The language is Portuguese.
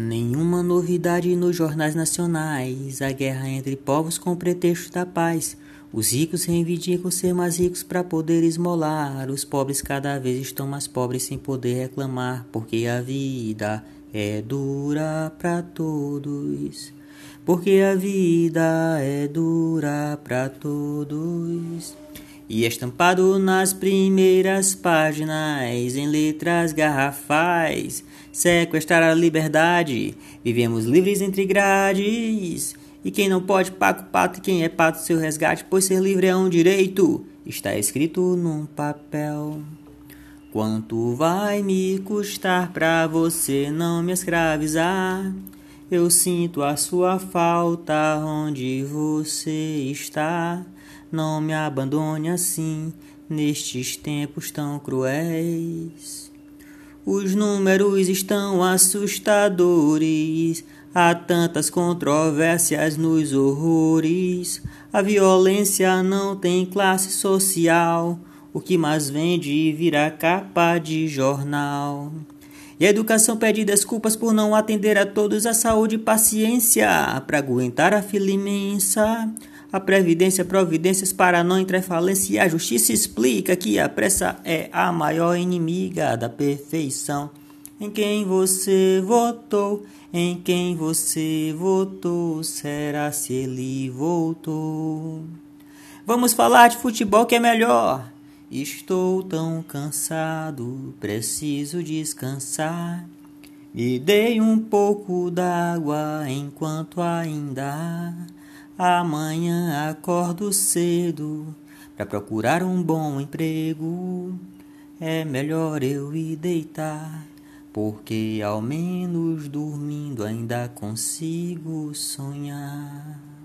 Nenhuma novidade nos jornais nacionais. A guerra entre povos com pretexto da paz. Os ricos reivindicam ser mais ricos para poder esmolar. Os pobres cada vez estão mais pobres sem poder reclamar, porque a vida é dura para todos. Porque a vida é dura para todos. E estampado nas primeiras páginas, em letras garrafais, sequestrar a liberdade, vivemos livres entre grades. E quem não pode, paga o pato, e quem é pato, seu resgate, pois ser livre é um direito, está escrito num papel. Quanto vai me custar pra você não me escravizar? Eu sinto a sua falta onde você está. Não me abandone assim nestes tempos tão cruéis. Os números estão assustadores. Há tantas controvérsias nos horrores. A violência não tem classe social. O que mais vende vira capa de jornal. E a educação pede desculpas por não atender a todos a saúde e paciência para aguentar a fila imensa. A previdência, providências para não entrar em falência. E a justiça explica que a pressa é a maior inimiga da perfeição. Em quem você votou, em quem você votou, será se ele voltou? Vamos falar de futebol que é melhor. Estou tão cansado, preciso descansar. Me dei um pouco d'água enquanto ainda. Amanhã acordo cedo para procurar um bom emprego. É melhor eu ir deitar, porque ao menos dormindo ainda consigo sonhar.